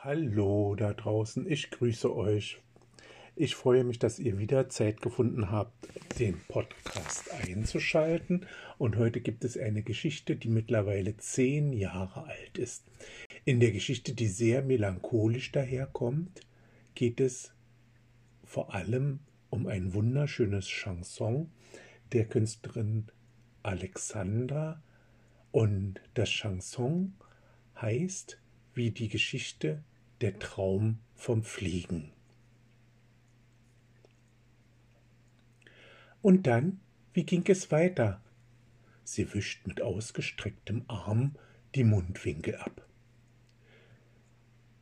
Hallo da draußen, ich grüße euch. Ich freue mich, dass ihr wieder Zeit gefunden habt, den Podcast einzuschalten. Und heute gibt es eine Geschichte, die mittlerweile zehn Jahre alt ist. In der Geschichte, die sehr melancholisch daherkommt, geht es vor allem um ein wunderschönes Chanson der Künstlerin Alexandra. Und das Chanson heißt wie die Geschichte Der Traum vom Fliegen. Und dann, wie ging es weiter? Sie wischt mit ausgestrecktem Arm die Mundwinkel ab.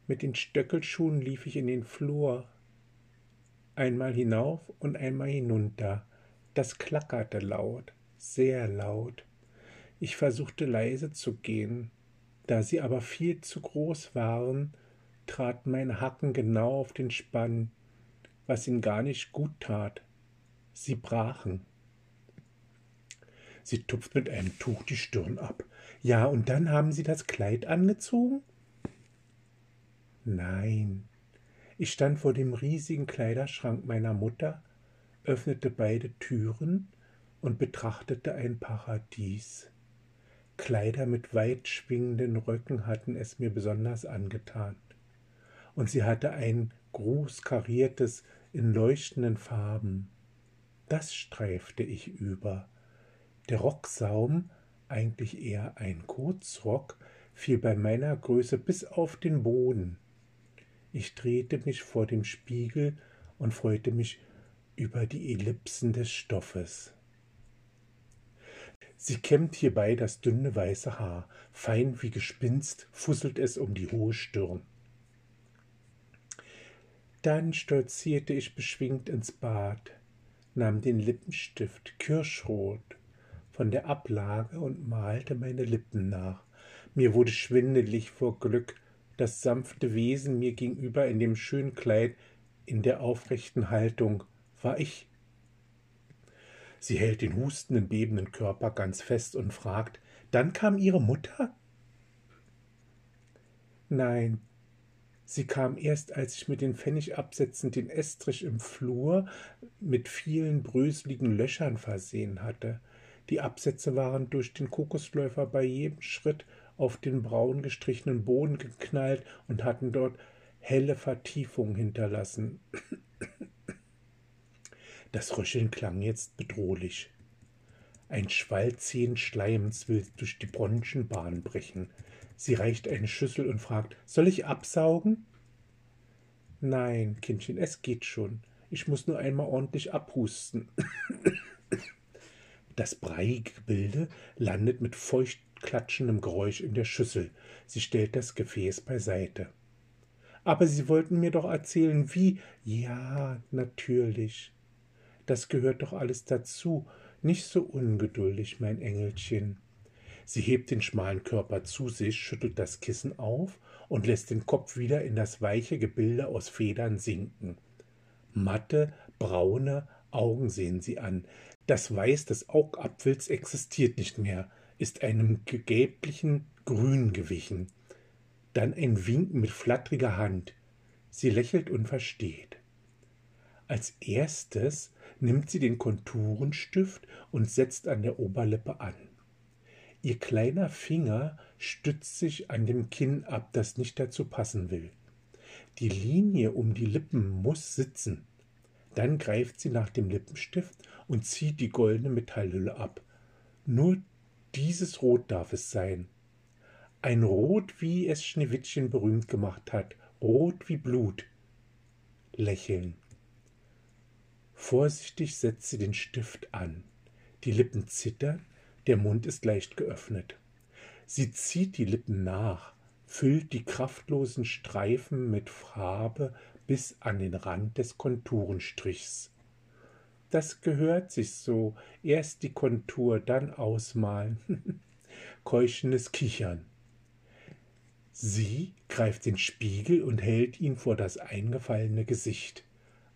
Mit den Stöckelschuhen lief ich in den Flur, einmal hinauf und einmal hinunter. Das klackerte laut, sehr laut. Ich versuchte leise zu gehen, da sie aber viel zu groß waren, traten meine Hacken genau auf den Spann, was ihnen gar nicht gut tat. Sie brachen. Sie tupft mit einem Tuch die Stirn ab. Ja, und dann haben Sie das Kleid angezogen? Nein. Ich stand vor dem riesigen Kleiderschrank meiner Mutter, öffnete beide Türen und betrachtete ein Paradies. Kleider mit weit schwingenden Röcken hatten es mir besonders angetan. Und sie hatte ein groß kariertes in leuchtenden Farben. Das streifte ich über. Der Rocksaum, eigentlich eher ein Kurzrock, fiel bei meiner Größe bis auf den Boden. Ich drehte mich vor dem Spiegel und freute mich über die Ellipsen des Stoffes. Sie kämmt hierbei das dünne weiße Haar, fein wie Gespinst fusselt es um die hohe Stirn. Dann stolzierte ich beschwingt ins Bad, nahm den Lippenstift kirschrot von der Ablage und malte meine Lippen nach. Mir wurde schwindelig vor Glück, das sanfte Wesen mir gegenüber in dem schönen Kleid, in der aufrechten Haltung, war ich Sie hält den hustenden, bebenden Körper ganz fest und fragt, dann kam Ihre Mutter? Nein, sie kam erst, als ich mit den Pfennigabsätzen den Estrich im Flur mit vielen bröseligen Löchern versehen hatte. Die Absätze waren durch den Kokosläufer bei jedem Schritt auf den braun gestrichenen Boden geknallt und hatten dort helle Vertiefungen hinterlassen. Das Röcheln klang jetzt bedrohlich. Ein Schwall zähen Schleims will durch die Bronschenbahn brechen. Sie reicht eine Schüssel und fragt, soll ich absaugen? Nein, Kindchen, es geht schon. Ich muss nur einmal ordentlich abhusten. Das breiige Gebilde landet mit feucht klatschendem Geräusch in der Schüssel. Sie stellt das Gefäß beiseite. Aber Sie wollten mir doch erzählen, wie. Ja, natürlich. Das gehört doch alles dazu. Nicht so ungeduldig, mein Engelchen. Sie hebt den schmalen Körper zu sich, schüttelt das Kissen auf und lässt den Kopf wieder in das weiche Gebilde aus Federn sinken. Matte, braune Augen sehen sie an. Das Weiß des Augapfels existiert nicht mehr, ist einem gelblichen Grün gewichen. Dann ein Winken mit flatteriger Hand. Sie lächelt und versteht. Als erstes nimmt sie den Konturenstift und setzt an der Oberlippe an. Ihr kleiner Finger stützt sich an dem Kinn ab, das nicht dazu passen will. Die Linie um die Lippen muss sitzen. Dann greift sie nach dem Lippenstift und zieht die goldene Metallhülle ab. Nur dieses Rot darf es sein. Ein Rot, wie es Schneewittchen berühmt gemacht hat, rot wie Blut. Lächeln. Vorsichtig setzt sie den Stift an. Die Lippen zittern, der Mund ist leicht geöffnet. Sie zieht die Lippen nach, füllt die kraftlosen Streifen mit Farbe bis an den Rand des Konturenstrichs. Das gehört sich so, erst die Kontur, dann ausmalen. Keuchendes Kichern. Sie greift den Spiegel und hält ihn vor das eingefallene Gesicht.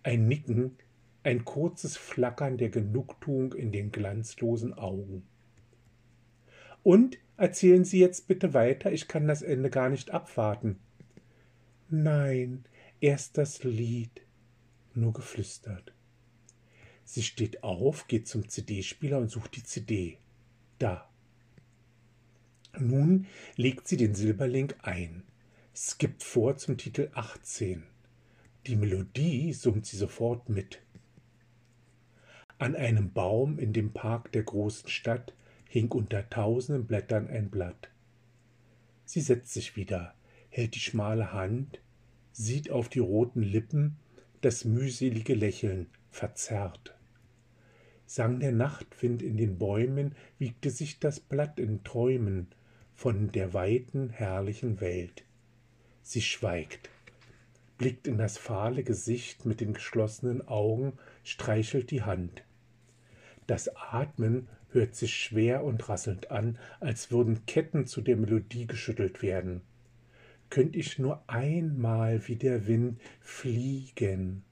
Ein Nicken ein kurzes Flackern der Genugtuung in den glanzlosen Augen. Und erzählen Sie jetzt bitte weiter, ich kann das Ende gar nicht abwarten. Nein, erst das Lied, nur geflüstert. Sie steht auf, geht zum CD-Spieler und sucht die CD. Da. Nun legt sie den Silberlink ein, skippt vor zum Titel 18. Die Melodie summt sie sofort mit. An einem Baum in dem Park der großen Stadt hing unter tausenden Blättern ein Blatt. Sie setzt sich wieder, hält die schmale Hand, sieht auf die roten Lippen das mühselige Lächeln, verzerrt. Sang der Nachtwind in den Bäumen, wiegte sich das Blatt in Träumen von der weiten, herrlichen Welt. Sie schweigt, blickt in das fahle Gesicht mit den geschlossenen Augen, streichelt die Hand. Das Atmen hört sich schwer und rasselnd an, als würden Ketten zu der Melodie geschüttelt werden. Könnt ich nur einmal wie der Wind fliegen.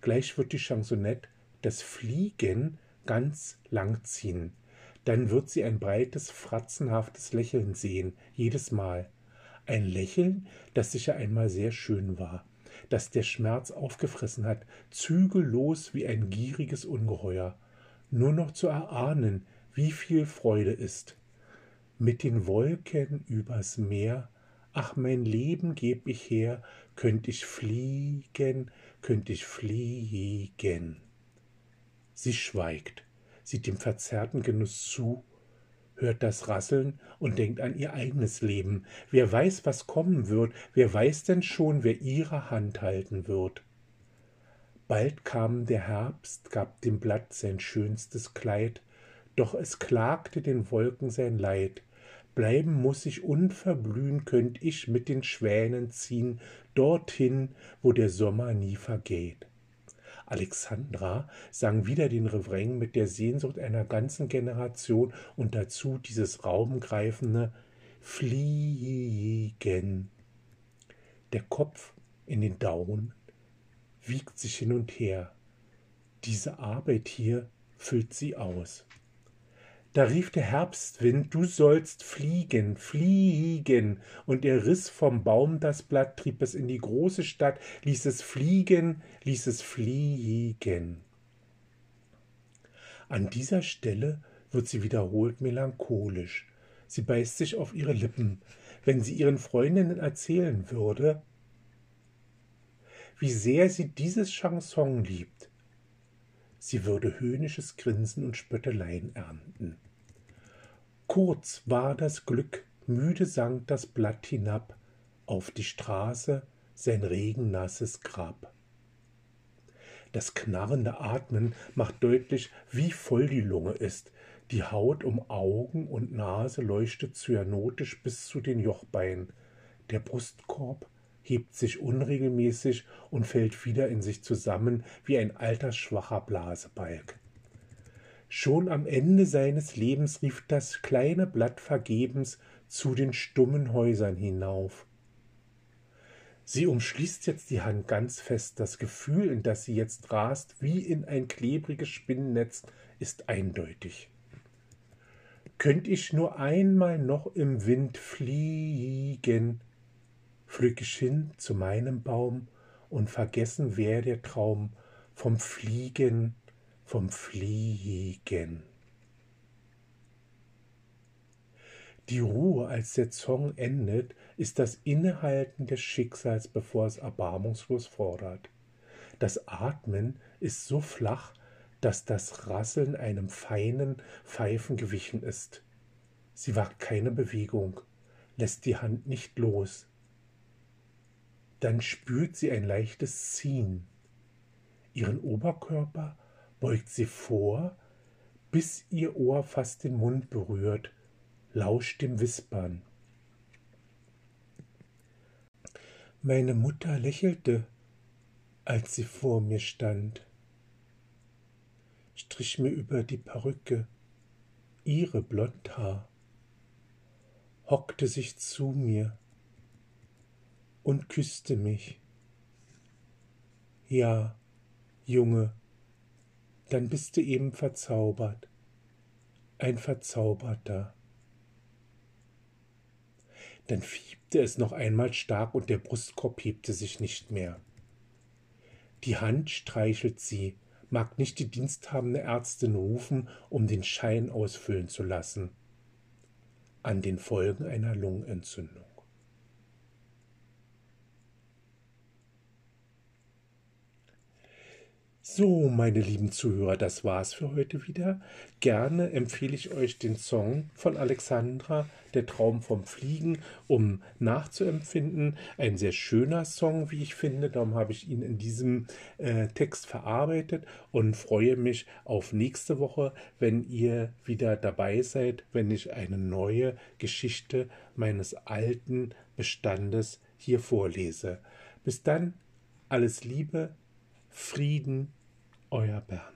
Gleich wird die Chansonette das Fliegen ganz lang ziehen. Dann wird sie ein breites, fratzenhaftes Lächeln sehen, jedes Mal. Ein Lächeln, das sicher einmal sehr schön war, das der Schmerz aufgefressen hat, zügellos wie ein gieriges Ungeheuer nur noch zu erahnen, wie viel Freude ist. Mit den Wolken übers Meer, ach mein Leben geb ich her, könnt ich fliegen, könnt ich fliegen. Sie schweigt, sieht dem verzerrten Genuss zu, hört das Rasseln und denkt an ihr eigenes Leben. Wer weiß, was kommen wird, wer weiß denn schon, wer ihre Hand halten wird. Bald kam der Herbst, gab dem Blatt sein schönstes Kleid, doch es klagte den Wolken sein Leid. Bleiben muss ich unverblühen, könnt ich mit den Schwänen ziehen, dorthin, wo der Sommer nie vergeht. Alexandra sang wieder den Refrain mit der Sehnsucht einer ganzen Generation und dazu dieses raumgreifende Fliegen. Der Kopf in den Daumen wiegt sich hin und her. Diese Arbeit hier füllt sie aus. Da rief der Herbstwind, du sollst fliegen, fliegen, und er riss vom Baum das Blatt, trieb es in die große Stadt, ließ es fliegen, ließ es fliegen. An dieser Stelle wird sie wiederholt melancholisch. Sie beißt sich auf ihre Lippen. Wenn sie ihren Freundinnen erzählen würde, wie sehr sie dieses Chanson liebt. Sie würde höhnisches Grinsen und Spötteleien ernten. Kurz war das Glück, müde sank das Blatt hinab auf die Straße sein regennasses Grab. Das knarrende Atmen macht deutlich, wie voll die Lunge ist. Die Haut um Augen und Nase leuchtet cyanotisch bis zu den Jochbeinen. Der Brustkorb hebt sich unregelmäßig und fällt wieder in sich zusammen wie ein altersschwacher Blasebalg. Schon am Ende seines Lebens rief das kleine Blatt vergebens zu den stummen Häusern hinauf. Sie umschließt jetzt die Hand ganz fest. Das Gefühl, in das sie jetzt rast, wie in ein klebriges Spinnennetz, ist eindeutig. Könnt ich nur einmal noch im Wind fliegen, flüg ich hin zu meinem Baum und vergessen wär der Traum vom Fliegen, vom Fliegen. Die Ruhe, als der Song endet, ist das Innehalten des Schicksals, bevor es erbarmungslos fordert. Das Atmen ist so flach, dass das Rasseln einem feinen Pfeifen gewichen ist. Sie wagt keine Bewegung, lässt die Hand nicht los, dann spürt sie ein leichtes Ziehen. Ihren Oberkörper beugt sie vor, bis ihr Ohr fast den Mund berührt, lauscht dem Wispern. Meine Mutter lächelte, als sie vor mir stand, strich mir über die Perücke ihre Blondhaar, hockte sich zu mir, und küsste mich. Ja, Junge, dann bist du eben verzaubert, ein Verzauberter. Dann fiebte es noch einmal stark und der Brustkorb hebte sich nicht mehr. Die Hand streichelt sie, mag nicht die diensthabende Ärztin rufen, um den Schein ausfüllen zu lassen. An den Folgen einer Lungenentzündung. So, meine lieben Zuhörer, das war's für heute wieder. Gerne empfehle ich euch den Song von Alexandra, Der Traum vom Fliegen, um nachzuempfinden. Ein sehr schöner Song, wie ich finde. Darum habe ich ihn in diesem äh, Text verarbeitet und freue mich auf nächste Woche, wenn ihr wieder dabei seid, wenn ich eine neue Geschichte meines alten Bestandes hier vorlese. Bis dann, alles Liebe, Frieden, euer Bernd.